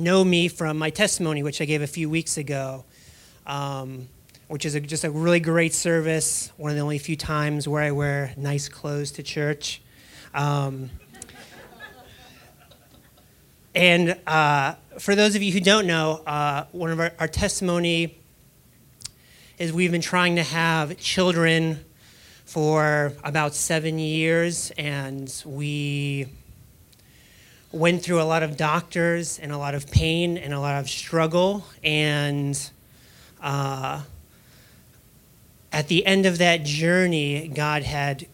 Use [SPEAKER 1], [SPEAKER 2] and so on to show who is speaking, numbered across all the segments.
[SPEAKER 1] Know me from my testimony, which I gave a few weeks ago, um, which is a, just a really great service. One of the only few times where I wear nice clothes to church. Um, and uh, for those of you who don't know, uh, one of our, our testimony is we've been trying to have children for about seven years, and we went through a lot of doctors and a lot of pain and a lot of struggle. And uh, at the end of that journey, God had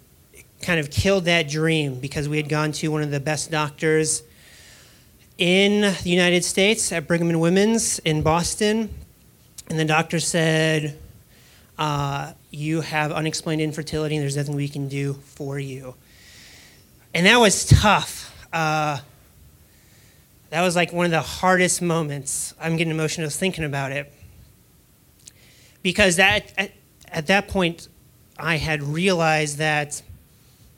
[SPEAKER 1] kind of killed that dream because we had gone to one of the best doctors in the United States at Brigham and Women's in Boston. And the doctor said, uh, You have unexplained infertility and there's nothing we can do for you. And that was tough. Uh, that was like one of the hardest moments. I'm getting emotional thinking about it. Because that, at, at that point, I had realized that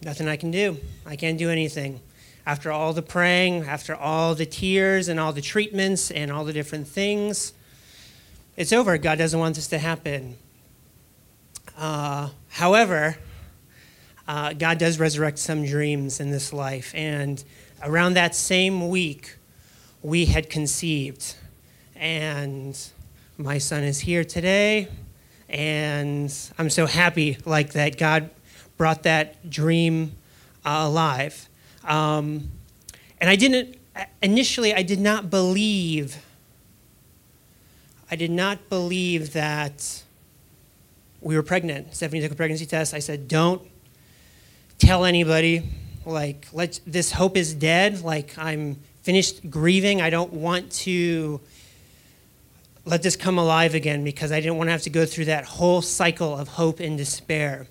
[SPEAKER 1] nothing I can do. I can't do anything. After all the praying, after all the tears and all the treatments and all the different things, it's over. God doesn't want this to happen. Uh, however, uh, God does resurrect some dreams in this life. And around that same week, we had conceived. And my son is here today. And I'm so happy like that God brought that dream uh, alive. Um, and I didn't, initially, I did not believe, I did not believe that we were pregnant. Stephanie took a pregnancy test. I said, don't tell anybody. Like, let this hope is dead. Like, I'm finished grieving. I don't want to let this come alive again because I didn't want to have to go through that whole cycle of hope and despair.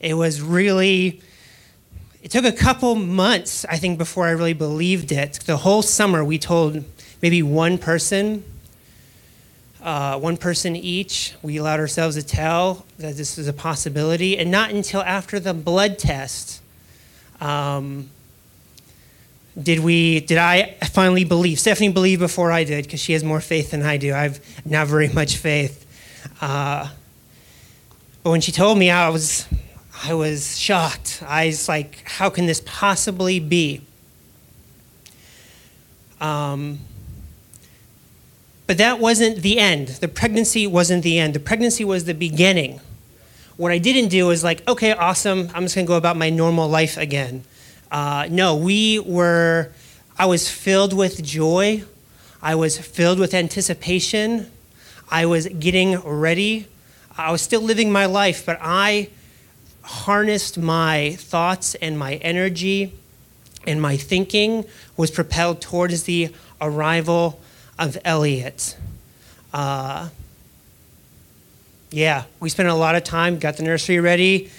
[SPEAKER 1] It was really, it took a couple months, I think, before I really believed it. The whole summer, we told maybe one person, uh, one person each. We allowed ourselves to tell that this was a possibility, and not until after the blood test. Um, did we did i finally believe stephanie believed before i did because she has more faith than i do. I've not very much faith. Uh, but when she told me i was i was shocked. I was like how can this possibly be? Um, but that wasn't the end. The pregnancy wasn't the end. The pregnancy was the beginning. What i didn't do was like okay awesome i'm just going to go about my normal life again uh, no, we were, I was filled with joy. I was filled with anticipation. I was getting ready. I was still living my life, but I harnessed my thoughts and my energy and my thinking was propelled towards the arrival of Elliot. Uh, yeah, we spent a lot of time, got the nursery ready,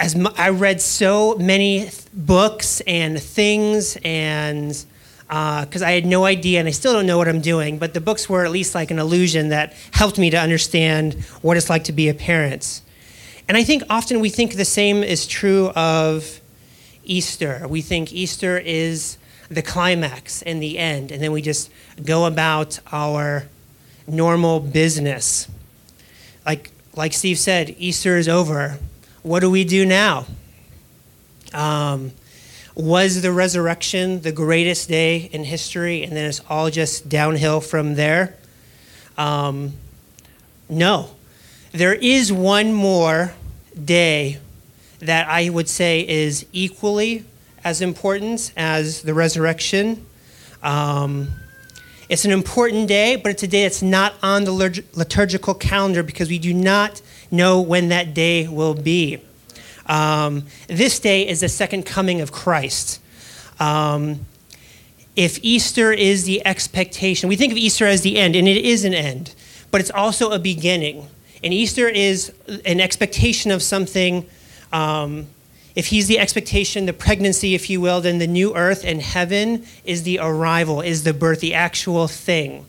[SPEAKER 1] as I read so many books and things and because uh, I had no idea and I still don't know what I'm doing, but the books were at least like an illusion that helped me to understand what it's like to be a parent. And I think often we think the same is true of Easter. We think Easter is the climax and the end, and then we just go about our normal business. Like, like Steve said, Easter is over what do we do now? Um, was the resurrection the greatest day in history and then it's all just downhill from there? Um, no. There is one more day that I would say is equally as important as the resurrection. Um, It's an important day, but it's a day that's not on the liturgical calendar because we do not know when that day will be. Um, this day is the second coming of Christ. Um, if Easter is the expectation, we think of Easter as the end, and it is an end, but it's also a beginning. And Easter is an expectation of something. Um, if he's the expectation, the pregnancy, if you will, then the new earth and heaven is the arrival, is the birth, the actual thing.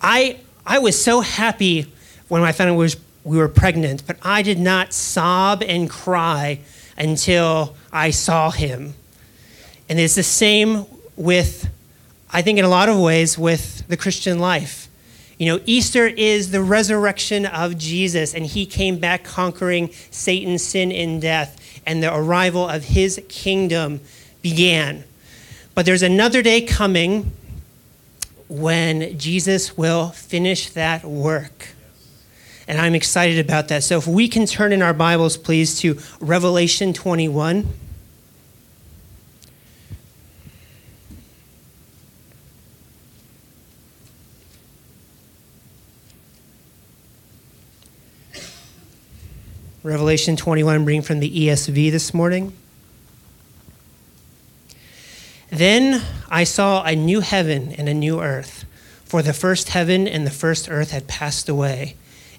[SPEAKER 1] I, I was so happy when I found out we, was, we were pregnant, but I did not sob and cry until I saw him. And it's the same with, I think, in a lot of ways, with the Christian life. You know, Easter is the resurrection of Jesus, and he came back conquering Satan, sin, and death, and the arrival of his kingdom began. But there's another day coming when Jesus will finish that work. And I'm excited about that. So if we can turn in our Bibles, please, to Revelation 21. Revelation 21, reading from the ESV this morning. Then I saw a new heaven and a new earth, for the first heaven and the first earth had passed away,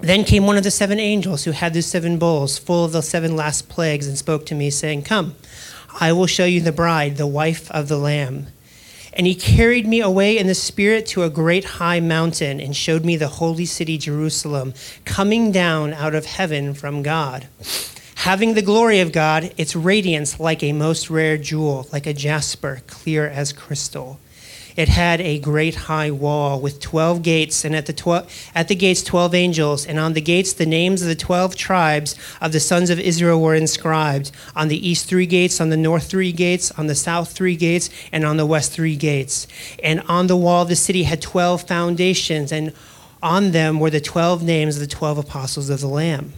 [SPEAKER 1] Then came one of the seven angels who had the seven bowls full of the seven last plagues and spoke to me, saying, Come, I will show you the bride, the wife of the Lamb. And he carried me away in the Spirit to a great high mountain and showed me the holy city Jerusalem coming down out of heaven from God. Having the glory of God, its radiance like a most rare jewel, like a jasper, clear as crystal. It had a great high wall with 12 gates, and at the, at the gates, 12 angels, and on the gates, the names of the 12 tribes of the sons of Israel were inscribed. On the east, three gates, on the north, three gates, on the south, three gates, and on the west, three gates. And on the wall of the city had 12 foundations, and on them were the 12 names of the 12 apostles of the Lamb.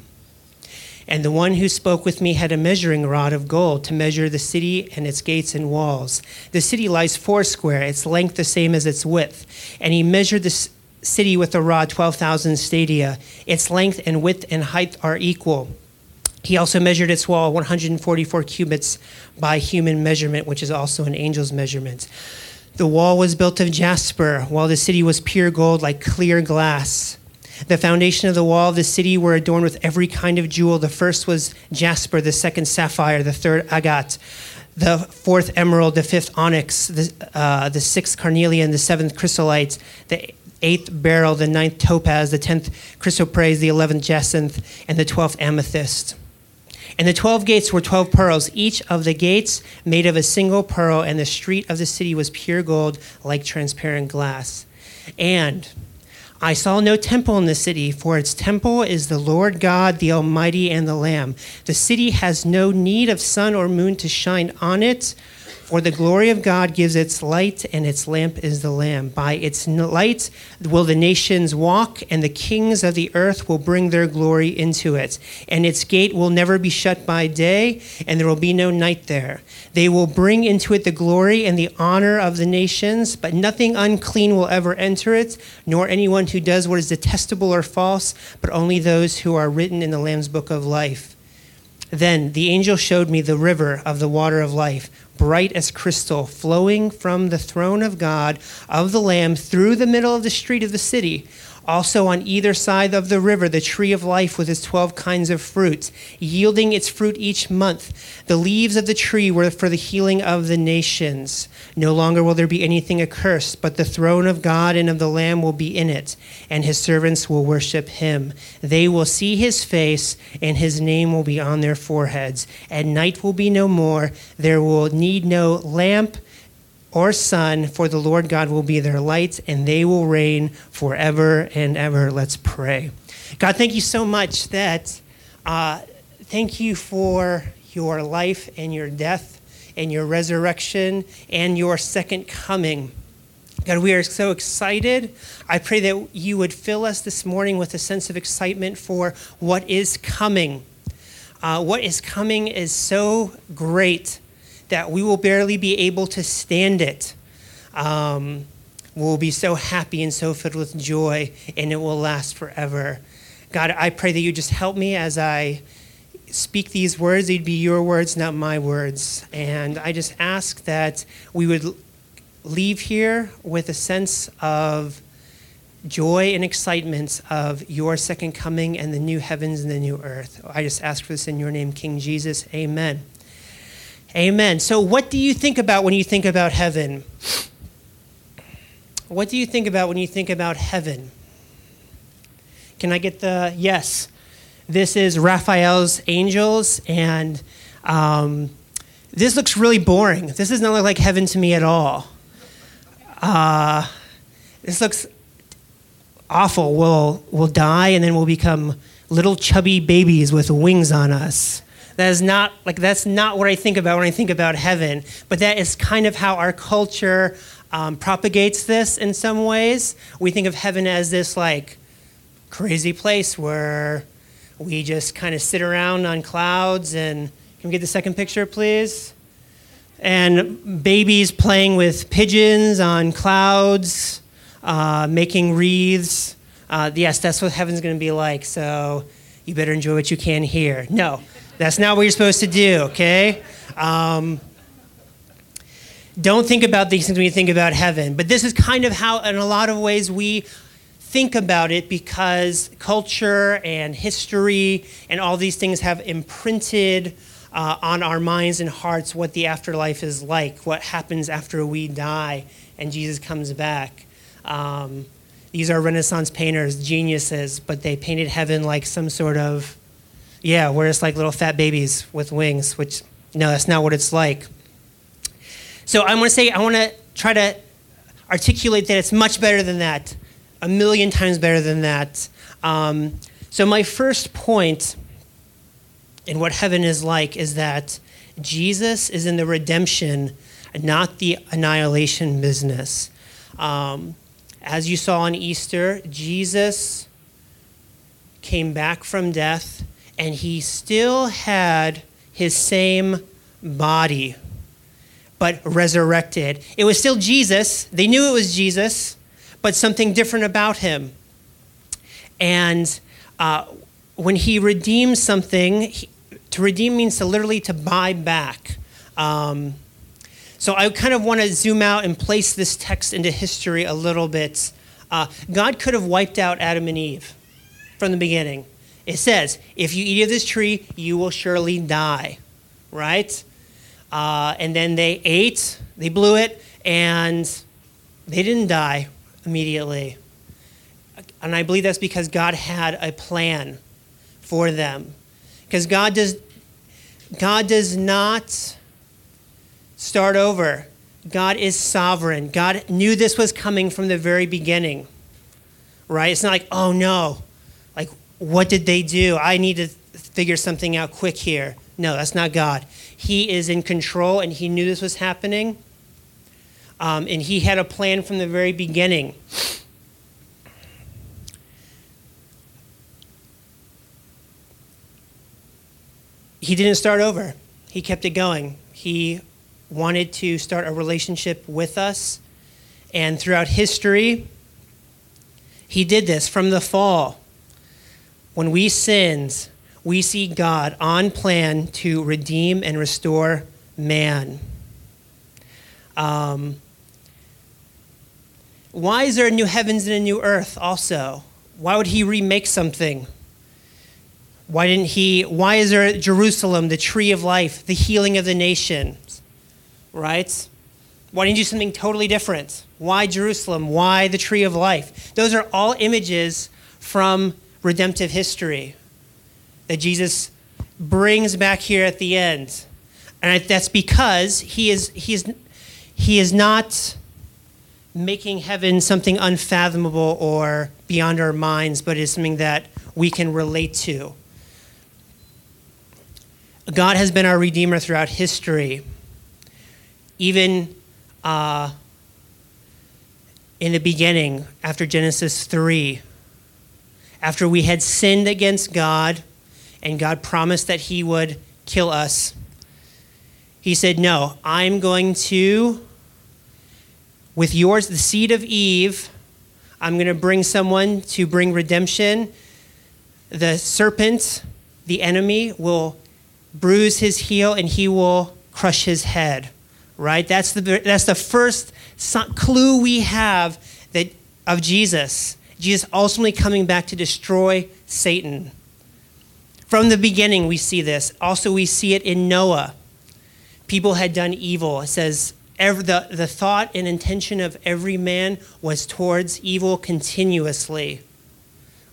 [SPEAKER 1] And the one who spoke with me had a measuring rod of gold to measure the city and its gates and walls. The city lies foursquare, its length the same as its width. And he measured the city with a rod 12,000 stadia. Its length and width and height are equal. He also measured its wall 144 cubits by human measurement, which is also an angel's measurement. The wall was built of jasper, while the city was pure gold like clear glass. The foundation of the wall of the city were adorned with every kind of jewel. The first was jasper, the second sapphire, the third agate, the fourth emerald, the fifth onyx, the, uh, the sixth carnelian, the seventh chrysolite, the eighth beryl, the ninth topaz, the tenth chrysoprase, the eleventh jacinth, and the twelfth amethyst. And the twelve gates were twelve pearls, each of the gates made of a single pearl, and the street of the city was pure gold like transparent glass. And I saw no temple in the city, for its temple is the Lord God, the Almighty, and the Lamb. The city has no need of sun or moon to shine on it, For the glory of God gives its light, and its lamp is the Lamb. By its light will the nations walk, and the kings of the earth will bring their glory into it. And its gate will never be shut by day, and there will be no night there. They will bring into it the glory and the honor of the nations, but nothing unclean will ever enter it, nor anyone who does what is detestable or false, but only those who are written in the Lamb's book of life. Then the angel showed me the river of the water of life bright as crystal, flowing from the throne of God, of the Lamb, through the middle of the street of the city. Also, on either side of the river, the tree of life with its 12 kinds of fruit, yielding its fruit each month. The leaves of the tree were for the healing of the nations. No longer will there be anything accursed, but the throne of God and of the Lamb will be in it, and his servants will worship him. They will see his face, and his name will be on their foreheads. And night will be no more. There will need no lamp or sun, for the Lord God will be their light, and they will reign forever and ever. Let's pray. God, thank you so much that, uh, thank you for your life and your death and your resurrection and your second coming. God, we are so excited. I pray that you would fill us this morning with a sense of excitement for what is coming. Uh, what is coming is so great that we will barely be able to stand it. Um, we'll be so happy and so filled with joy, and it will last forever. God, I pray that you just help me as I speak these words. They'd be your words, not my words. And I just ask that we would leave here with a sense of joy and excitement of your second coming and the new heavens and the new earth. I just ask for this in your name, King Jesus. Amen. Amen. So, what do you think about when you think about heaven? What do you think about when you think about heaven? Can I get the yes? This is Raphael's Angels, and um, this looks really boring. This does not look like heaven to me at all. Uh, this looks awful. We'll, we'll die, and then we'll become little chubby babies with wings on us. That is not like that's not what I think about when I think about heaven. But that is kind of how our culture um, propagates this in some ways. We think of heaven as this like crazy place where we just kind of sit around on clouds and can we get the second picture, please? And babies playing with pigeons on clouds, uh, making wreaths. Uh, yes, that's what heaven's going to be like. So you better enjoy what you can here. No, that's not what you're supposed to do, okay? Um, don't think about these things when you think about heaven. But this is kind of how, in a lot of ways, we think about it because culture and history and all these things have imprinted uh, on our minds and hearts what the afterlife is like, what happens after we die and Jesus comes back. Um, these are Renaissance painters, geniuses, but they painted heaven like some sort of yeah, we're just like little fat babies with wings, which, no, that's not what it's like. So I want to say, I want to try to articulate that it's much better than that, a million times better than that. Um, so, my first point in what heaven is like is that Jesus is in the redemption, not the annihilation business. Um, as you saw on Easter, Jesus came back from death and he still had his same body, but resurrected. It was still Jesus. They knew it was Jesus, but something different about him. And uh, when he redeems something, he, to redeem means to literally to buy back. Um, so I kind of want to zoom out and place this text into history a little bit. Uh, God could have wiped out Adam and Eve from the beginning. It says, if you eat of this tree, you will surely die, right? Uh, and then they ate, they blew it, and they didn't die immediately. And I believe that's because God had a plan for them. Because God does, God does not start over. God is sovereign. God knew this was coming from the very beginning, right? It's not like, oh no, what did they do? I need to figure something out quick here. No, that's not God. He is in control and he knew this was happening. Um, and he had a plan from the very beginning. He didn't start over, he kept it going. He wanted to start a relationship with us. And throughout history, he did this from the fall. When we sinned, we see God on plan to redeem and restore man. Um, why is there a new heavens and a new earth also? Why would he remake something? Why didn't he? Why is there Jerusalem, the tree of life, the healing of the nations? Right? Why didn't you do something totally different? Why Jerusalem? Why the tree of life? Those are all images from redemptive history that Jesus brings back here at the end. And that's because he is, he is, he is not making heaven something unfathomable or beyond our minds, but is something that we can relate to. God has been our Redeemer throughout history. Even uh, in the beginning, after Genesis 3, after we had sinned against God and God promised that He would kill us, He said, No, I'm going to, with yours, the seed of Eve, I'm going to bring someone to bring redemption. The serpent, the enemy, will bruise his heel and he will crush his head. Right? That's the, that's the first clue we have that, of Jesus. Jesus ultimately coming back to destroy Satan. From the beginning, we see this. Also, we see it in Noah. People had done evil. It says, the, the thought and intention of every man was towards evil continuously.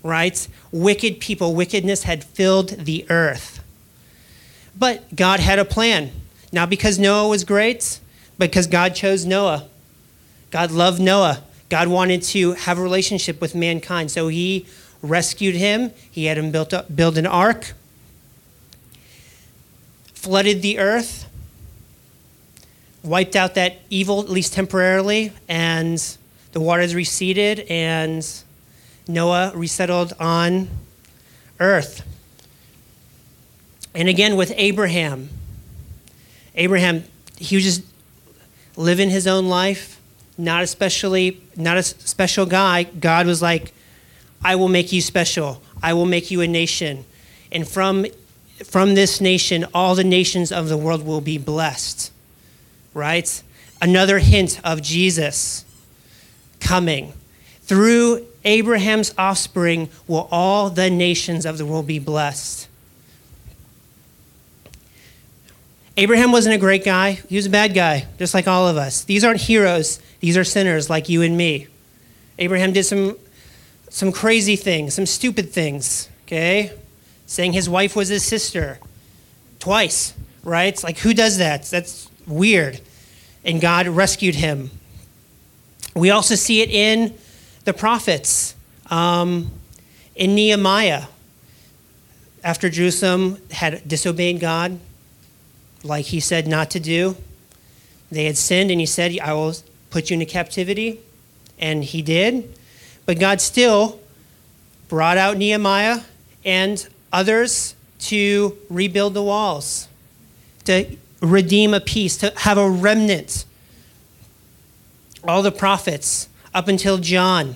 [SPEAKER 1] Right? Wicked people, wickedness had filled the earth. But God had a plan. Not because Noah was great, but because God chose Noah. God loved Noah. God wanted to have a relationship with mankind. So he rescued him. He had him built up, build an ark, flooded the earth, wiped out that evil, at least temporarily, and the waters receded, and Noah resettled on earth. And again with Abraham. Abraham, he was just living his own life, not especially not a special guy. God was like, I will make you special. I will make you a nation. And from from this nation, all the nations of the world will be blessed. Right? Another hint of Jesus coming. Through Abraham's offspring will all the nations of the world be blessed. Abraham wasn't a great guy. He was a bad guy, just like all of us. These aren't heroes, these are sinners like you and me. Abraham did some, some crazy things, some stupid things, okay? Saying his wife was his sister twice, right? Like, who does that? That's weird. And God rescued him. We also see it in the prophets, um, in Nehemiah. After Jerusalem had disobeyed God, like he said not to do. They had sinned, and he said, I will put you into captivity. And he did. But God still brought out Nehemiah and others to rebuild the walls, to redeem a peace, to have a remnant. All the prophets up until John.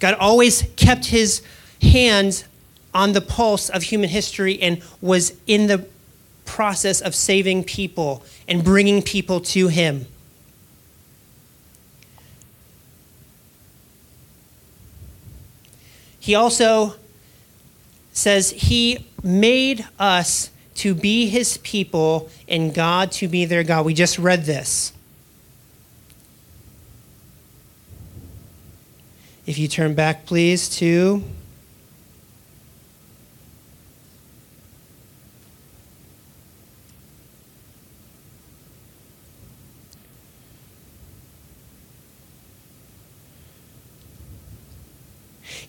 [SPEAKER 1] God always kept his hands on the pulse of human history and was in the process of saving people and bringing people to Him. He also says He made us to be His people and God to be their God. We just read this. If you turn back, please, to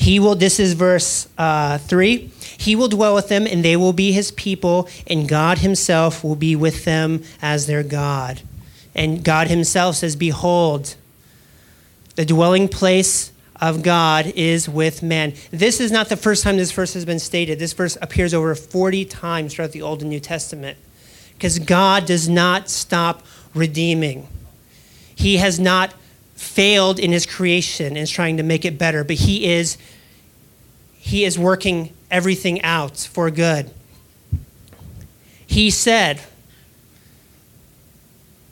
[SPEAKER 1] He will, this is verse uh, 3. He will dwell with them, and they will be his people, and God himself will be with them as their God. And God himself says, Behold, the dwelling place of God is with man. This is not the first time this verse has been stated. This verse appears over 40 times throughout the Old and New Testament because God does not stop redeeming. He has not failed in his creation and is trying to make it better, but he is he is working everything out for good. He said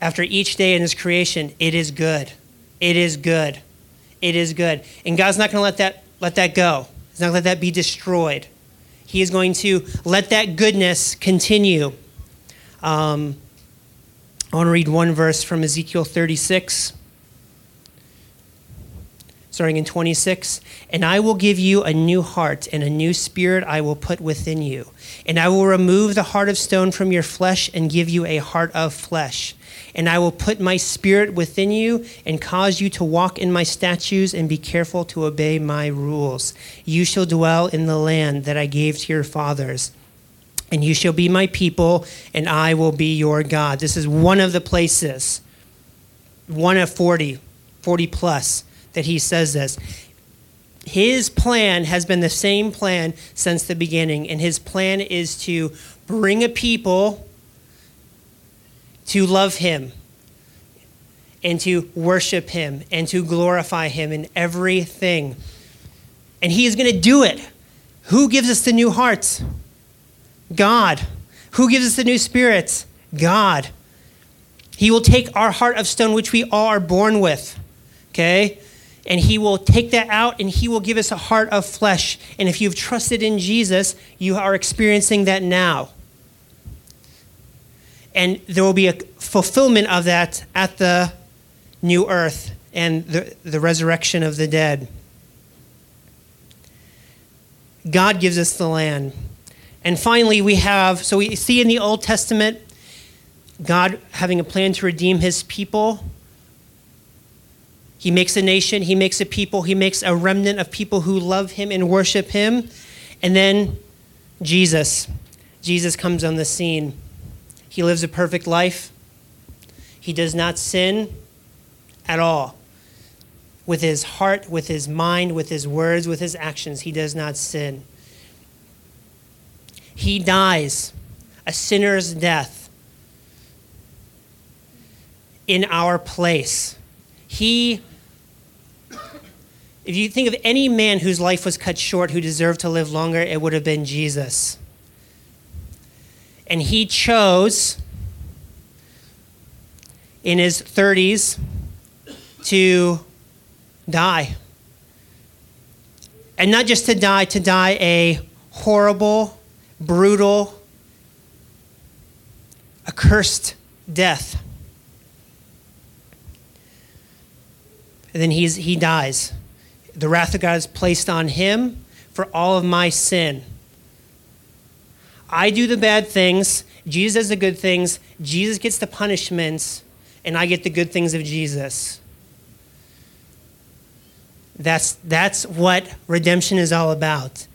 [SPEAKER 1] after each day in his creation, it is good. It is good. It is good. And God's not going to let that let that go. He's not going to let that be destroyed. He is going to let that goodness continue. Um, I want to read one verse from Ezekiel 36 starting in 26. And I will give you a new heart, and a new spirit I will put within you. And I will remove the heart of stone from your flesh and give you a heart of flesh. And I will put my spirit within you and cause you to walk in my statutes and be careful to obey my rules. You shall dwell in the land that I gave to your fathers. And you shall be my people, and I will be your God. This is one of the places, one of 40, 40 plus that he says this. His plan has been the same plan since the beginning, and his plan is to bring a people to love him and to worship him and to glorify him in everything. And he is going to do it. Who gives us the new hearts? God. Who gives us the new spirits? God. He will take our heart of stone, which we all are born with. Okay? And he will take that out and he will give us a heart of flesh. And if you've trusted in Jesus, you are experiencing that now. And there will be a fulfillment of that at the new earth and the, the resurrection of the dead. God gives us the land. And finally, we have so we see in the Old Testament God having a plan to redeem his people he makes a nation, he makes a people, he makes a remnant of people who love him and worship him. And then Jesus. Jesus comes on the scene. He lives a perfect life. He does not sin at all. With his heart, with his mind, with his words, with his actions, he does not sin. He dies a sinner's death in our place. He if you think of any man whose life was cut short who deserved to live longer, it would have been Jesus. And he chose in his 30s to die. And not just to die, to die a horrible, brutal, accursed death. And then he's, he dies the wrath of God is placed on him for all of my sin. I do the bad things, Jesus does the good things, Jesus gets the punishments, and I get the good things of Jesus. That's, that's what redemption is all about.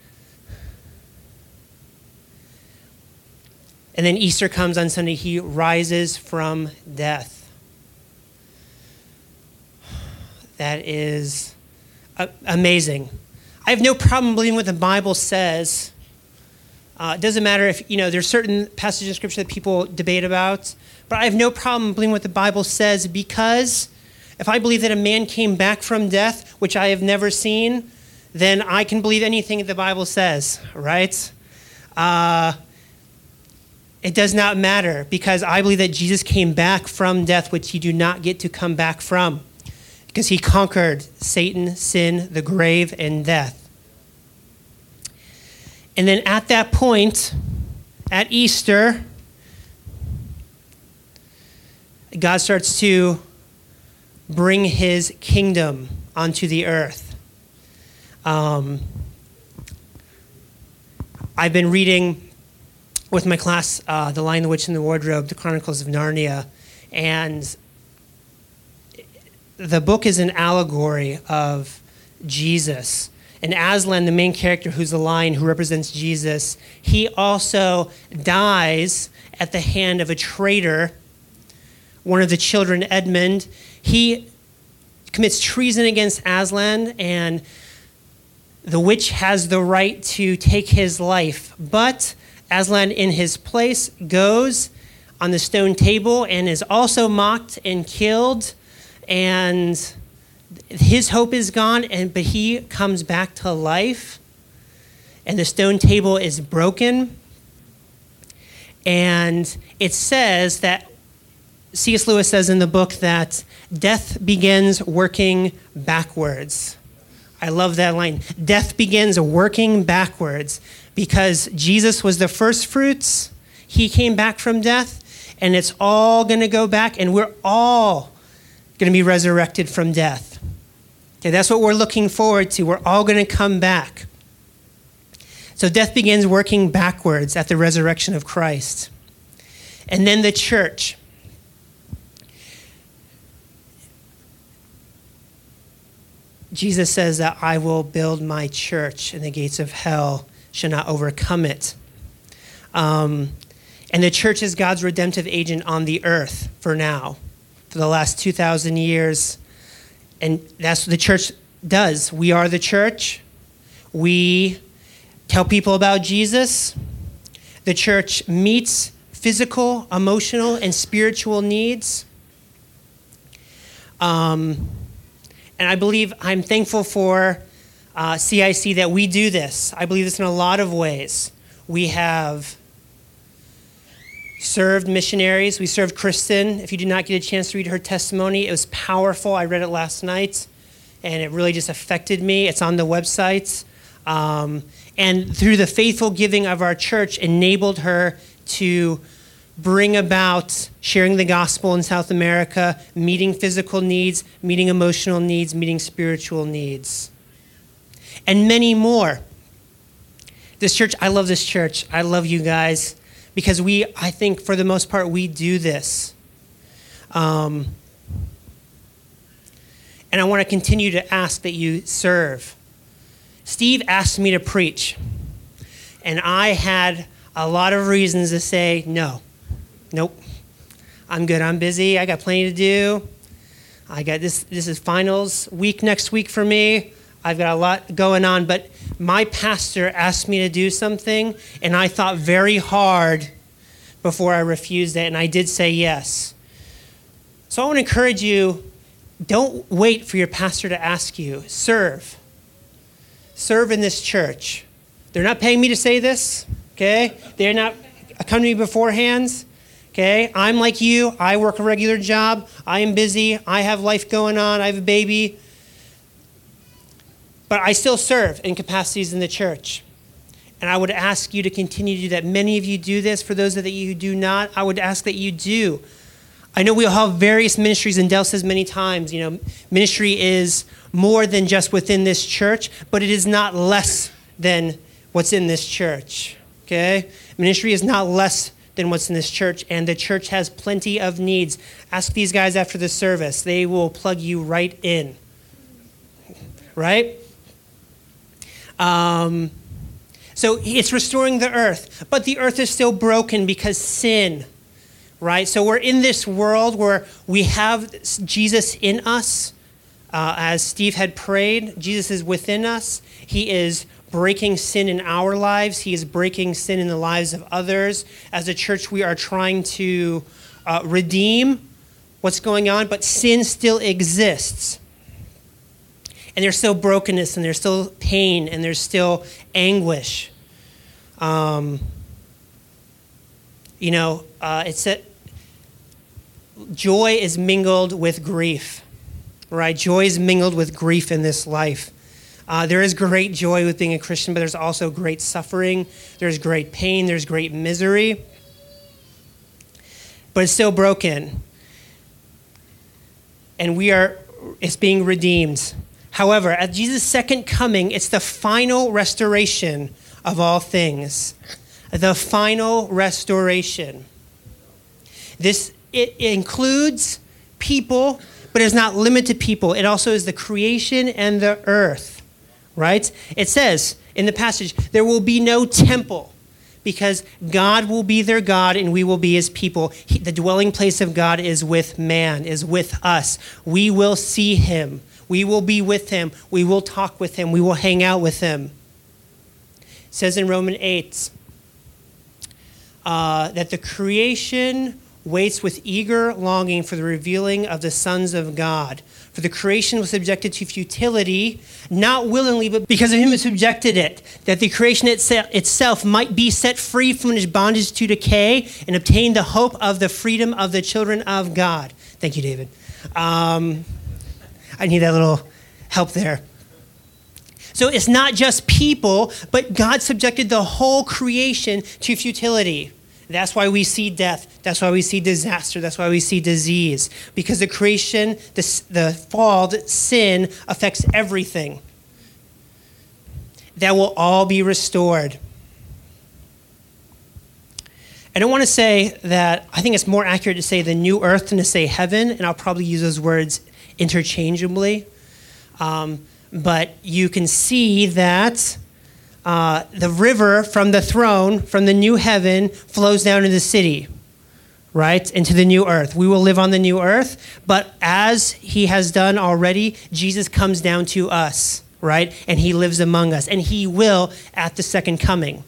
[SPEAKER 1] And then Easter comes on Sunday, he rises from death. That is amazing. I have no problem believing what the Bible says. Uh, it doesn't matter if, you know, there's certain passages of Scripture that people debate about, but I have no problem believing what the Bible says because if I believe that a man came back from death, which I have never seen, then I can believe anything that the Bible says, right? Uh, it does not matter because I believe that Jesus came back from death, which you do not get to come back from because he conquered Satan, sin, the grave, and death. And then at that point, at Easter, God starts to bring his kingdom onto the earth. Um, I've been reading with my class uh, The Lion, the Witch, and the Wardrobe, The Chronicles of Narnia, and the book is an allegory of Jesus And Aslan, the main character who's the lion who represents Jesus, he also dies at the hand of a traitor, one of the children, Edmund. He commits treason against Aslan, and the witch has the right to take his life. But Aslan, in his place, goes on the stone table and is also mocked and killed. And his hope is gone, and, but he comes back to life. And the stone table is broken. And it says that C.S. Lewis says in the book that death begins working backwards. I love that line. Death begins working backwards because Jesus was the first fruits. He came back from death, and it's all going to go back, and we're all going to be resurrected from death. Okay, that's what we're looking forward to. We're all going to come back. So death begins working backwards at the resurrection of Christ. And then the church. Jesus says that I will build my church, and the gates of hell shall not overcome it. Um, and the church is God's redemptive agent on the earth for now, for the last 2,000 years. And that's what the church does. We are the church. We tell people about Jesus. The church meets physical, emotional, and spiritual needs. Um, and I believe I'm thankful for uh, CIC that we do this. I believe this in a lot of ways. We have served missionaries. We served Kristen. If you did not get a chance to read her testimony, it was powerful. I read it last night, and it really just affected me. It's on the website. Um, and through the faithful giving of our church, enabled her to bring about sharing the gospel in South America, meeting physical needs, meeting emotional needs, meeting spiritual needs, and many more. This church, I love this church. I love you guys because we, I think, for the most part, we do this. Um, and I want to continue to ask that you serve. Steve asked me to preach, and I had a lot of reasons to say no. Nope. I'm good. I'm busy. I got plenty to do. I got this. This is finals week next week for me. I've got a lot going on, but my pastor asked me to do something, and I thought very hard before I refused it, and I did say yes. So I want to encourage you don't wait for your pastor to ask you. Serve. Serve in this church. They're not paying me to say this, okay? They're not coming to me beforehand. Okay? I'm like you. I work a regular job. I am busy. I have life going on. I have a baby. But I still serve in capacities in the church. And I would ask you to continue to do that. Many of you do this. For those of you who do not, I would ask that you do. I know we all have various ministries, and Dell says many times, you know, ministry is more than just within this church, but it is not less than what's in this church. Okay? Ministry is not less than what's in this church, and the church has plenty of needs. Ask these guys after the service, they will plug you right in. Right? Um, so it's restoring the earth, but the earth is still broken because sin, right? So we're in this world where we have Jesus in us. Uh, as Steve had prayed, Jesus is within us. He is breaking sin in our lives, He is breaking sin in the lives of others. As a church, we are trying to uh, redeem what's going on, but sin still exists. And there's still brokenness, and there's still pain, and there's still anguish. Um, you know, uh, it's that joy is mingled with grief, right? Joy is mingled with grief in this life. Uh, there is great joy with being a Christian, but there's also great suffering. There's great pain. There's great misery. But it's still broken. And we are, it's being redeemed. However, at Jesus' second coming, it's the final restoration of all things. The final restoration. This, it includes people, but it's not limited to people. It also is the creation and the earth right? It says in the passage, there will be no temple because God will be their God and we will be his people. He, the dwelling place of God is with man, is with us. We will see him. We will be with him. We will talk with him. We will hang out with him. It says in Romans 8 uh, that the creation waits with eager longing for the revealing of the sons of God. For the creation was subjected to futility, not willingly, but because of him who subjected it, that the creation itself might be set free from its bondage to decay and obtain the hope of the freedom of the children of God. Thank you, David. Um, I need that little help there. So it's not just people, but God subjected the whole creation to futility. That's why we see death. That's why we see disaster. That's why we see disease. Because the creation, the, the fall, the sin affects everything. That will all be restored. I don't want to say that, I think it's more accurate to say the new earth than to say heaven, and I'll probably use those words interchangeably. Um, but you can see that uh, the river from the throne, from the new heaven, flows down into the city, right? Into the new earth. We will live on the new earth, but as he has done already, Jesus comes down to us, right? And he lives among us, and he will at the second coming,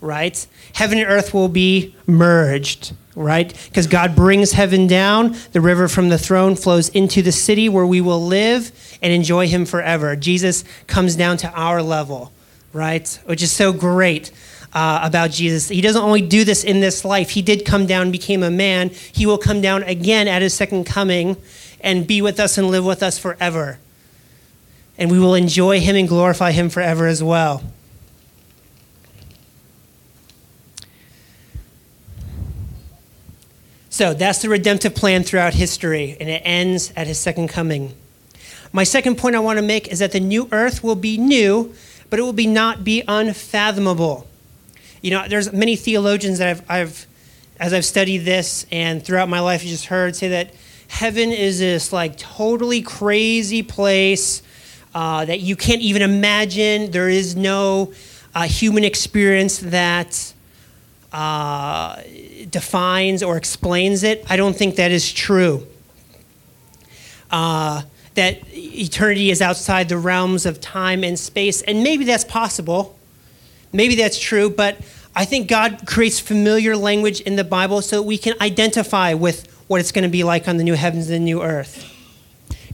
[SPEAKER 1] right? Heaven and earth will be merged, right? Because God brings heaven down, the river from the throne flows into the city where we will live and enjoy him forever. Jesus comes down to our level right? Which is so great uh, about Jesus. He doesn't only do this in this life, He did come down, became a man. He will come down again at His second coming and be with us and live with us forever. And we will enjoy Him and glorify Him forever as well. So that's the redemptive plan throughout history, and it ends at his second coming. My second point I want to make is that the new earth will be new but it will be not be unfathomable. You know, there's many theologians that I've, I've as I've studied this and throughout my life, I just heard say that heaven is this like totally crazy place uh, that you can't even imagine. There is no uh, human experience that uh, defines or explains it. I don't think that is true. Uh, that eternity is outside the realms of time and space. And maybe that's possible. Maybe that's true, but I think God creates familiar language in the Bible so we can identify with what it's going to be like on the new heavens and the new earth.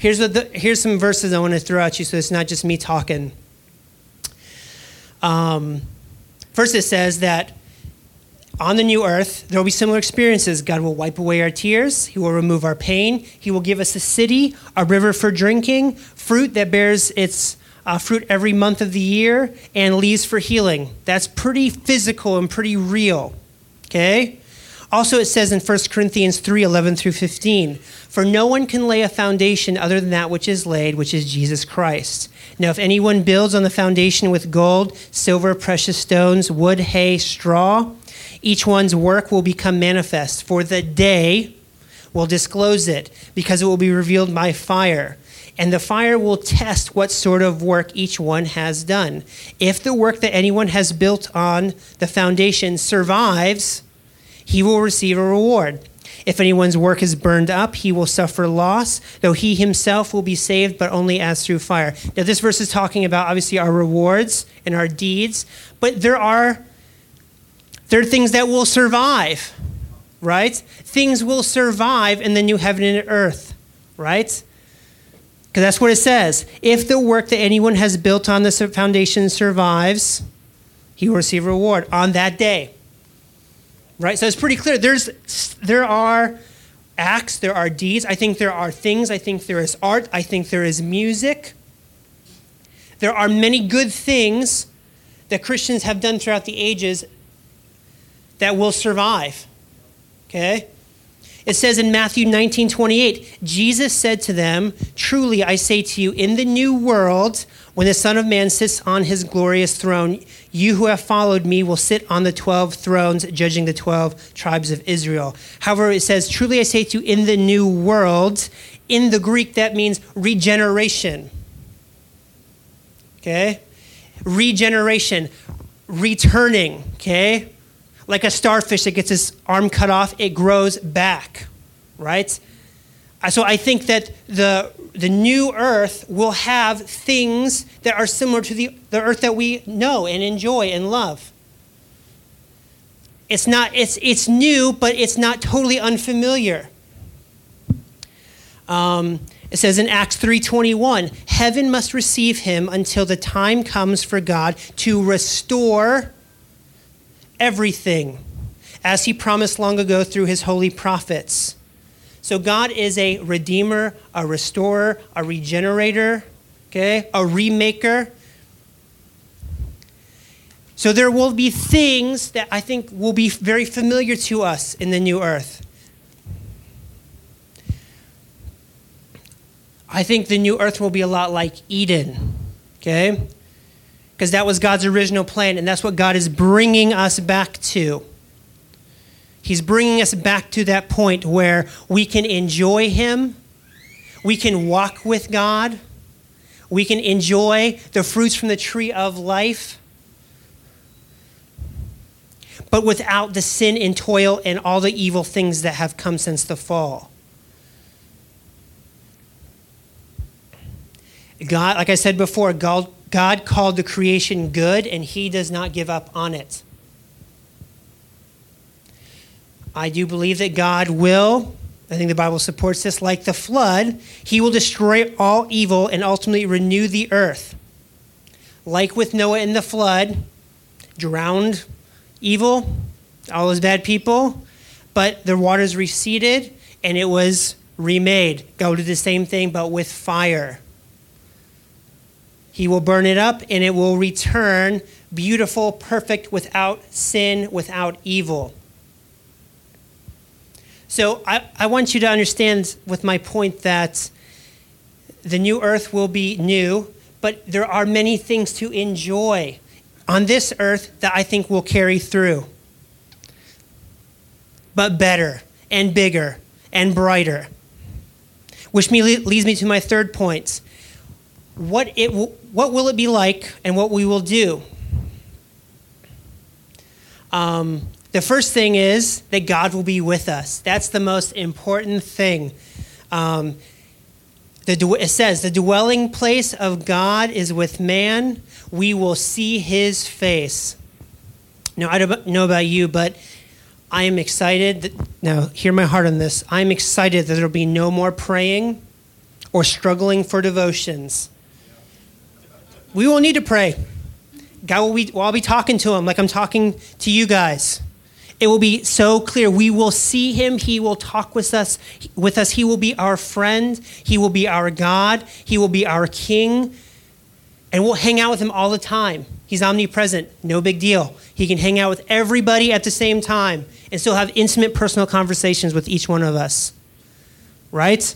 [SPEAKER 1] Here's, the, here's some verses I want to throw at you so it's not just me talking. Um, first, it says that on the new earth, there will be similar experiences. God will wipe away our tears. He will remove our pain. He will give us a city, a river for drinking, fruit that bears its uh, fruit every month of the year, and leaves for healing. That's pretty physical and pretty real. Okay? Also, it says in 1 Corinthians 3 11 through 15, For no one can lay a foundation other than that which is laid, which is Jesus Christ. Now, if anyone builds on the foundation with gold, silver, precious stones, wood, hay, straw, each one's work will become manifest, for the day will disclose it, because it will be revealed by fire. And the fire will test what sort of work each one has done. If the work that anyone has built on the foundation survives, he will receive a reward. If anyone's work is burned up, he will suffer loss, though he himself will be saved, but only as through fire. Now, this verse is talking about obviously our rewards and our deeds, but there are there are things that will survive, right? Things will survive in the new heaven and earth, right? Because that's what it says. If the work that anyone has built on this foundation survives, he will receive reward on that day. Right? So it's pretty clear. There's there are acts, there are deeds. I think there are things. I think there is art. I think there is music. There are many good things that Christians have done throughout the ages that will survive. Okay? It says in Matthew 19 28, Jesus said to them, Truly I say to you, in the new world, when the Son of Man sits on his glorious throne, you who have followed me will sit on the 12 thrones, judging the 12 tribes of Israel. However, it says, Truly I say to you, in the new world, in the Greek, that means regeneration. Okay? Regeneration, returning, okay? Like a starfish that gets its arm cut off, it grows back, right? Uh, so I think that the, the new earth will have things that are similar to the, the earth that we know and enjoy and love. It's not it's it's new, but it's not totally unfamiliar. Um, it says in Acts 3:21, heaven must receive him until the time comes for God to restore everything as he promised long ago through his holy prophets. So God is a redeemer, a restorer, a regenerator, okay? A remaker. So there will be things that I think will be very familiar to us in the new earth. I think the new earth will be a lot like Eden, okay? Because that was God's original plan, and that's what God is bringing us back to. He's bringing us back to that point where we can enjoy Him, we can walk with God, we can enjoy the fruits from the tree of life, but without the sin and toil and all the evil things that have come since the fall. God, like I said before, God, God called the creation good, and He does not give up on it. I do believe that God will, I think the Bible supports this, like the flood, He will destroy all evil and ultimately renew the earth. Like with Noah in the flood, drowned evil, all those bad people, but the waters receded and it was remade. Go to the same thing, but with fire. He will burn it up and it will return beautiful, perfect, without sin, without evil. So I, I want you to understand with my point that the new earth will be new, but there are many things to enjoy on this earth that I think will carry through. But better and bigger and brighter. Which me, leads me to my third point what, it w- what will it be like and what we will do. Um, the first thing is that God will be with us. That's the most important thing. Um, the, it says, The dwelling place of God is with man. We will see his face. Now, I don't know about you, but I am excited. That, now, hear my heart on this. I'm excited that there will be no more praying or struggling for devotions we won't need to pray. God will be, well, I'll be talking to him like I'm talking to you guys. It will be so clear. We will see him. He will talk with us. With us, he will be our friend. He will be our God. He will be our King, and we'll hang out with him all the time. He's omnipresent. No big deal. He can hang out with everybody at the same time and still have intimate personal conversations with each one of us. Right?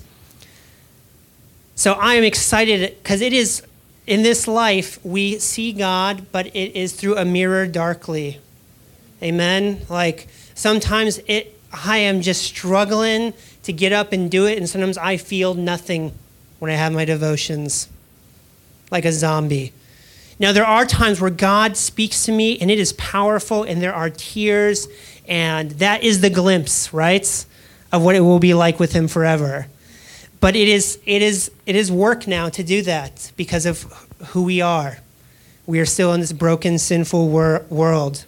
[SPEAKER 1] So I am excited because it is in this life, we see God, but it is through a mirror darkly. Amen? Like sometimes it, I am just struggling to get up and do it, and sometimes I feel nothing when I have my devotions, like a zombie. Now, there are times where God speaks to me, and it is powerful, and there are tears, and that is the glimpse, right, of what it will be like with Him forever. But it is, it, is, it is work now to do that because of who we are. We are still in this broken, sinful wor- world.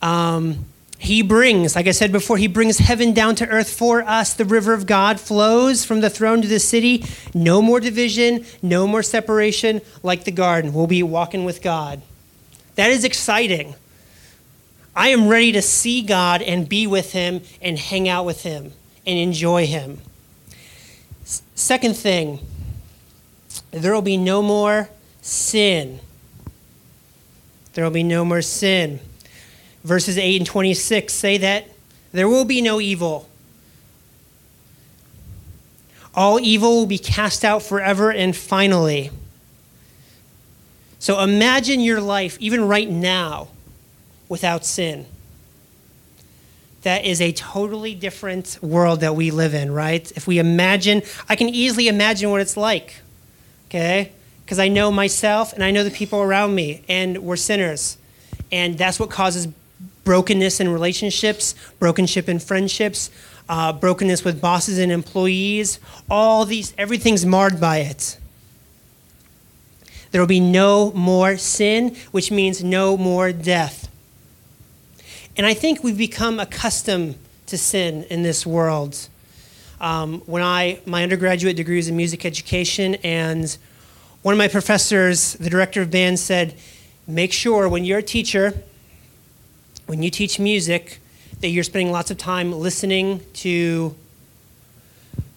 [SPEAKER 1] Um, he brings, like I said before, he brings heaven down to earth for us. The river of God flows from the throne to the city. No more division, no more separation like the garden. We'll be walking with God. That is exciting. I am ready to see God and be with him and hang out with him and enjoy Him. Second thing, there will be no more sin. There will be no more sin. Verses 8 and 26 say that there will be no evil. All evil will be cast out forever and finally. So imagine your life, even right now, without sin that is a totally different world that we live in, right? If we imagine, I can easily imagine what it's like, okay? because I know myself and I know the people around me, and we're sinners. And that's what causes brokenness in relationships, brokenship in friendships, uh, brokenness with bosses and employees. All these, everything's marred by it. There will be no more sin, which means no more death. And I think we've become accustomed to sin in this world. Um, when I, my undergraduate degree was in music education, and one of my professors, the director of band, said, Make sure when you're a teacher, when you teach music, that you're spending lots of time listening to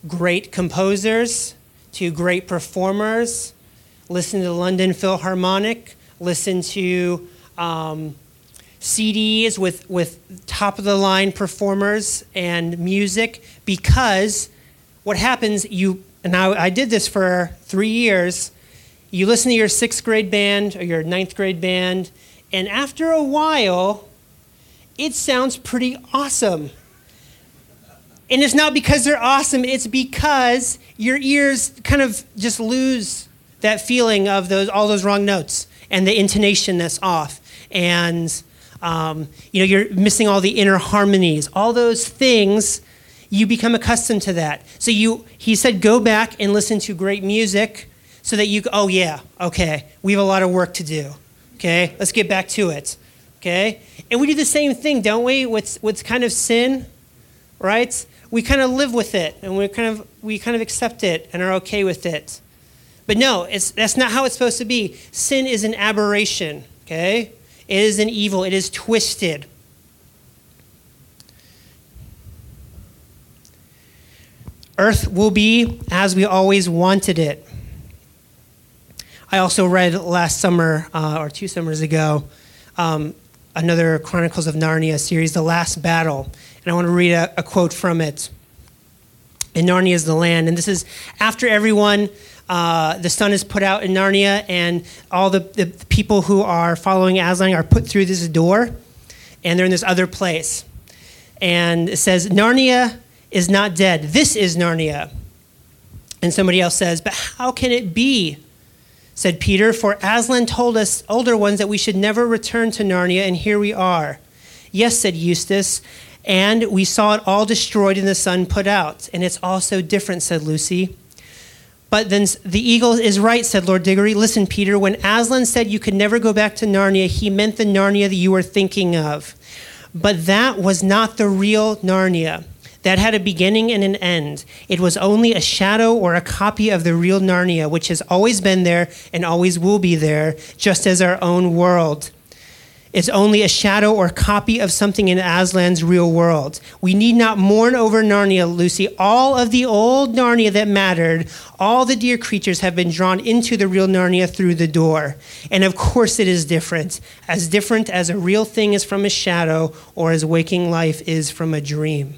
[SPEAKER 1] great composers, to great performers, listen to the London Philharmonic, listen to um, CDs with, with top of the line performers and music because what happens, you, and I, I did this for three years, you listen to your sixth grade band or your ninth grade band, and after a while, it sounds pretty awesome. And it's not because they're awesome, it's because your ears kind of just lose that feeling of those all those wrong notes and the intonation that's off. And um, you know, you're missing all the inner harmonies, all those things. You become accustomed to that. So you, he said, go back and listen to great music, so that you. Oh yeah, okay. We have a lot of work to do. Okay, let's get back to it. Okay, and we do the same thing, don't we? What's what's kind of sin, right? We kind of live with it, and we kind of we kind of accept it and are okay with it. But no, it's, that's not how it's supposed to be. Sin is an aberration. Okay, it is an evil. It is twisted. Earth will be as we always wanted it. I also read last summer, uh, or two summers ago, um, another Chronicles of Narnia series, The Last Battle. And I want to read a, a quote from it. And Narnia is the land. And this is after everyone, uh, the sun is put out in Narnia, and all the, the people who are following Aslan are put through this door, and they're in this other place. And it says, Narnia is not dead. This is Narnia. And somebody else says, But how can it be? said Peter, for Aslan told us older ones that we should never return to Narnia, and here we are. Yes, said Eustace, and we saw it all destroyed and the sun put out. And it's all so different, said Lucy. But then the eagle is right, said Lord Digory. Listen, Peter, when Aslan said you could never go back to Narnia, he meant the Narnia that you were thinking of. But that was not the real Narnia that had a beginning and an end. It was only a shadow or a copy of the real Narnia, which has always been there and always will be there, just as our own world. It's only a shadow or copy of something in Aslan's real world. We need not mourn over Narnia, Lucy. All of the old Narnia that mattered, all the dear creatures have been drawn into the real Narnia through the door. And of course, it is different. As different as a real thing is from a shadow or as waking life is from a dream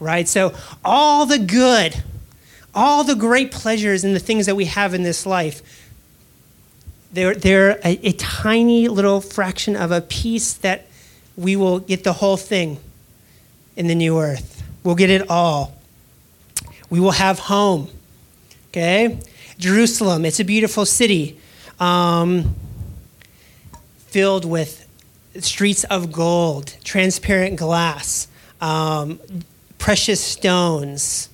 [SPEAKER 1] right? So, all the good, all the great pleasures and the things that we have in this life, they're, they're a, a tiny little fraction of a piece that we will get the whole thing in the new earth. We'll get it all. We will have home. Okay? Jerusalem, it's a beautiful city um, filled with streets of gold, transparent glass, um, precious stones.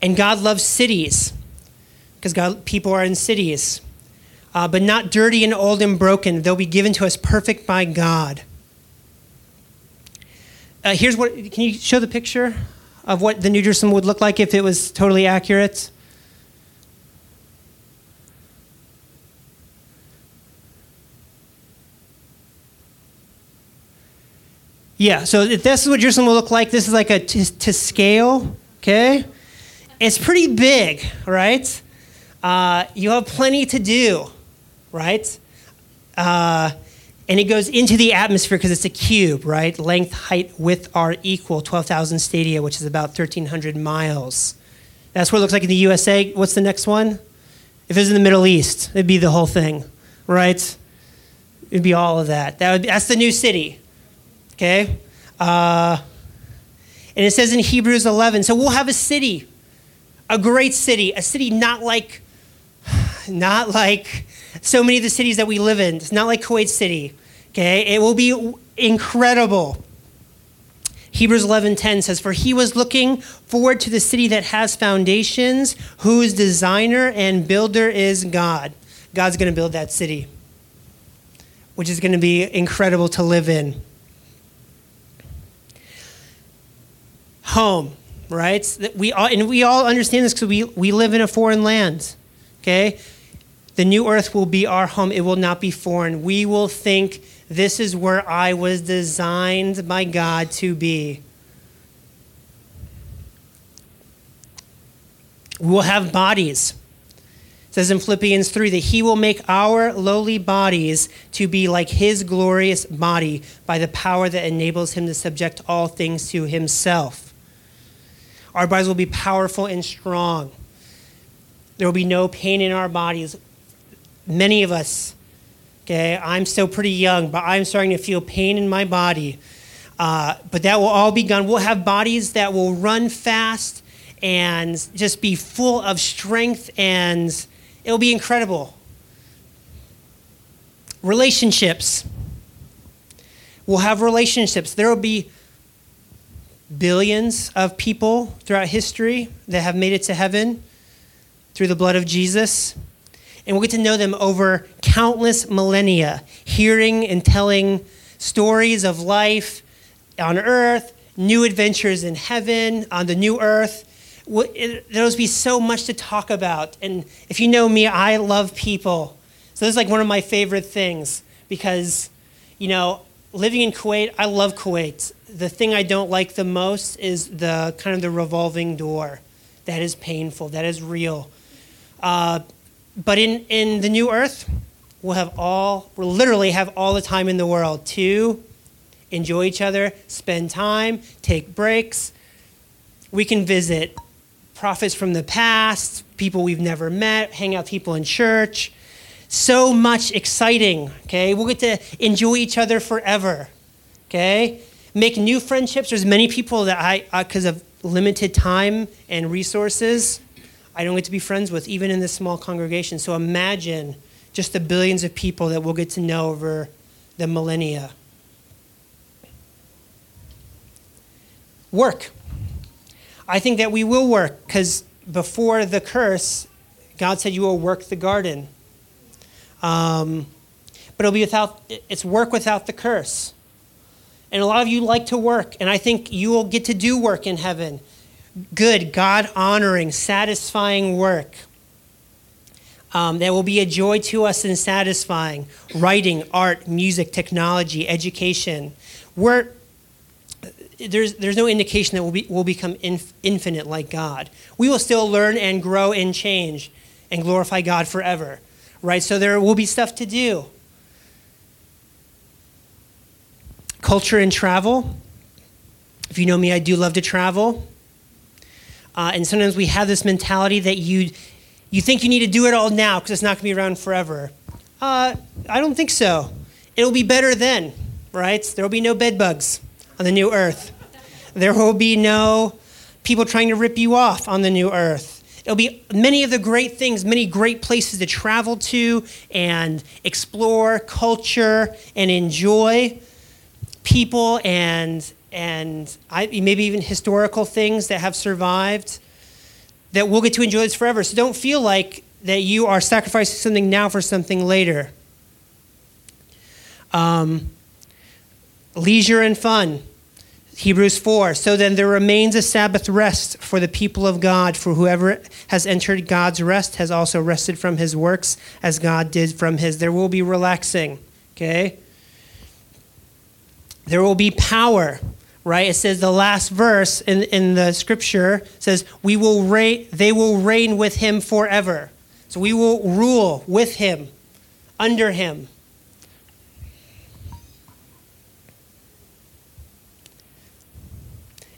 [SPEAKER 1] And God loves cities because God people are in cities, uh, but not dirty and old and broken. They'll be given to us perfect by God. Uh, here's what. Can you show the picture of what the New Jerusalem would look like if it was totally accurate? Yeah, so if this is what Jerusalem will look like, this is like a to, to scale, okay? It's pretty big, right? Uh, you have plenty to do, right? Uh, and it goes into the atmosphere because it's a cube, right? Length, height, width are equal, 12,000 stadia, which is about 1,300 miles. That's what it looks like in the USA. What's the next one? If it was in the Middle East, it'd be the whole thing, right? It'd be all of that. that would, that's the new city, Okay? Uh, and it says in Hebrews 11, so we'll have a city, a great city, a city not like, not like so many of the cities that we live in. It's not like Kuwait City. Okay, it will be incredible. Hebrews 11:10 says for he was looking forward to the city that has foundations whose designer and builder is God. God's going to build that city which is going to be incredible to live in. Home, right? We all, and we all understand this because we, we live in a foreign land, okay? The new earth will be our home. It will not be foreign. We will think this is where I was designed by God to be. We will have bodies. It says in Philippians 3 that he will make our lowly bodies to be like his glorious body by the power that enables him to subject all things to himself. Our bodies will be powerful and strong. There will be no pain in our bodies. Many of us, okay, I'm still pretty young, but I'm starting to feel pain in my body. Uh, but that will all be gone. We'll have bodies that will run fast and just be full of strength and it'll be incredible. Relationships. We'll have relationships. There will be billions of people throughout history that have made it to heaven through the blood of Jesus. And we'll get to know them over countless millennia, hearing and telling stories of life on earth, new adventures in heaven, on the new earth. There'll be so much to talk about. And if you know me, I love people. So this is like one of my favorite things because, you know, living in Kuwait, I love Kuwait. The thing I don't like the most is the kind of the revolving door. That is painful. That is real. Uh, but in, in the new earth, we'll have all, we'll literally have all the time in the world to enjoy each other, spend time, take breaks. We can visit prophets from the past, people we've never met, hang out with people in church. So much exciting, okay? We'll get to enjoy each other forever, okay? Make new friendships. There's many people that I, because uh, of limited time and resources, I don't get to be friends with, even in this small congregation. So imagine just the billions of people that we'll get to know over the millennia. Work. I think that we will work because before the curse, God said, You will work the garden. Um, but it'll be without, it's work without the curse. And a lot of you like to work, and I think you will get to do work in heaven. Good, God honoring, satisfying work. Um, that will be a joy to us and satisfying. Writing, art, music, technology, education. We're, there's, there's no indication that we'll, be, we'll become inf- infinite like God. We will still learn and grow and change and glorify God forever, right? So there will be stuff to do. Culture and travel. If you know me, I do love to travel. Uh, and sometimes we have this mentality that you, you think you need to do it all now because it's not going to be around forever. Uh, I don't think so. It'll be better then, right? There will be no bed bugs on the new earth. There will be no people trying to rip you off on the new earth. It'll be many of the great things, many great places to travel to and explore culture and enjoy people and and I, maybe even historical things that have survived that we'll get to enjoy this forever. So don't feel like that you are sacrificing something now for something later. Um, leisure and fun. Hebrews 4. So then there remains a Sabbath rest for the people of God, for whoever has entered God's rest has also rested from his works as God did from his. There will be relaxing, okay? There will be power, right? It says the last verse in, in the scripture says, we will reign, they will reign with him forever. So we will rule with him, under him.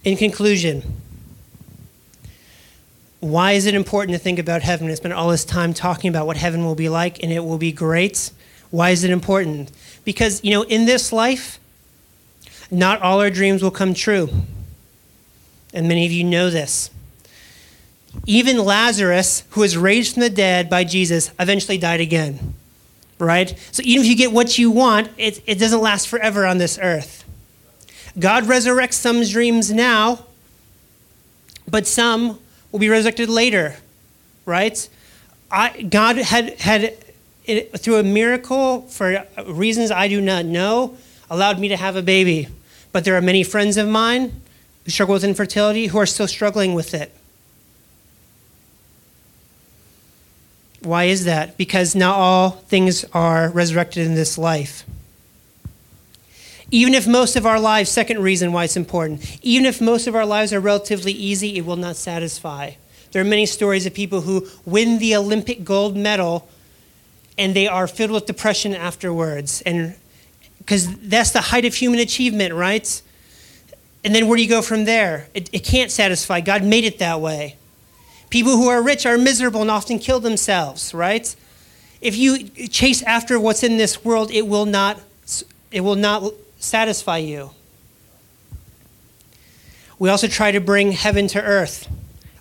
[SPEAKER 1] In conclusion, why is it important to think about heaven? I spent all this time talking about what heaven will be like, and it will be great. Why is it important? Because, you know, in this life, not all our dreams will come true. And many of you know this. Even Lazarus, who was raised from the dead by Jesus, eventually died again. Right? So even if you get what you want, it, it doesn't last forever on this earth. God resurrects some dreams now, but some will be resurrected later. Right? I, God had, had it, through a miracle, for reasons I do not know, allowed me to have a baby. But there are many friends of mine who struggle with infertility who are still struggling with it. Why is that? Because not all things are resurrected in this life. Even if most of our lives, second reason why it's important, even if most of our lives are relatively easy, it will not satisfy. There are many stories of people who win the Olympic gold medal and they are filled with depression afterwards. And because that's the height of human achievement, right? And then where do you go from there? It, it can't satisfy. God made it that way. People who are rich are miserable and often kill themselves, right? If you chase after what's in this world, it will not, it will not satisfy you. We also try to bring heaven to earth,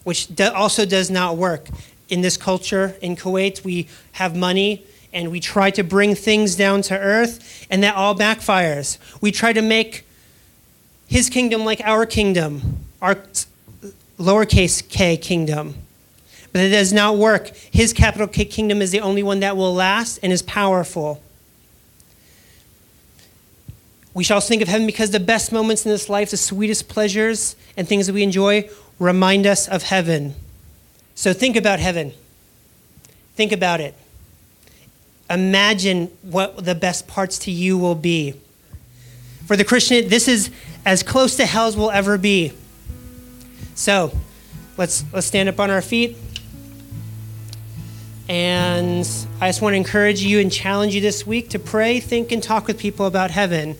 [SPEAKER 1] which also does not work. In this culture in Kuwait, we have money and we try to bring things down to earth, and that all backfires. We try to make his kingdom like our kingdom, our lowercase k kingdom. But it does not work. His capital K kingdom is the only one that will last and is powerful. We shall think of heaven because the best moments in this life, the sweetest pleasures and things that we enjoy, remind us of heaven. So think about heaven. Think about it. Imagine what the best parts to you will be. For the Christian, this is as close to hell as we'll ever be. So, let's let's stand up on our feet. And I just want to encourage you and challenge you this week to pray, think, and talk with people about heaven.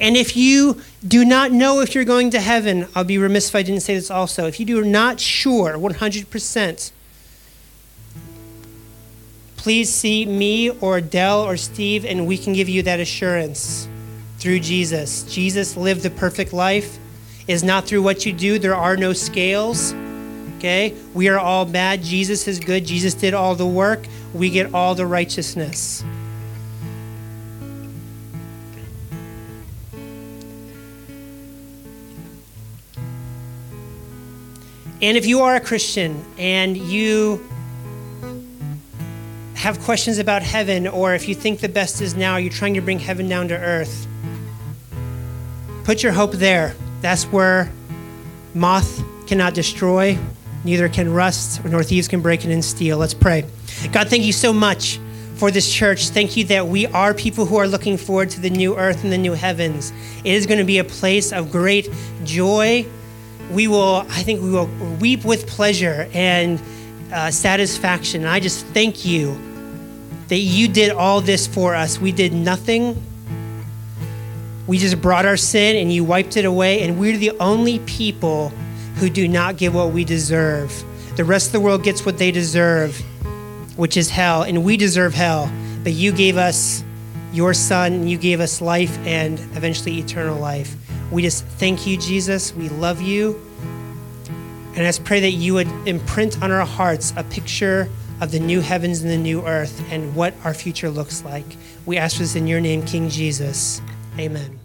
[SPEAKER 1] And if you do not know if you're going to heaven, I'll be remiss if I didn't say this also. If you do not sure 100%, please see me or Dell or Steve, and we can give you that assurance through Jesus. Jesus lived the perfect life. Is not through what you do, there are no scales. Okay? We are all bad. Jesus is good. Jesus did all the work. We get all the righteousness. And if you are a Christian and you have questions about heaven, or if you think the best is now, you're trying to bring heaven down to earth, put your hope there. That's where moth cannot destroy, neither can rust, nor thieves can break it and steal. Let's pray. God, thank you so much for this church. Thank you that we are people who are looking forward to the new earth and the new heavens. It is going to be a place of great joy we will, I think we will weep with pleasure and uh, satisfaction. And I just thank you that you did all this for us. We did nothing. We just brought our sin and you wiped it away. And we're the only people who do not get what we deserve. The rest of the world gets what they deserve, which is hell. And we deserve hell. But you gave us your son, you gave us life and eventually eternal life. We just thank you, Jesus. We love you. And I just pray that you would imprint on our hearts a picture of the new heavens and the new earth and what our future looks like. We ask this in your name, King Jesus. Amen.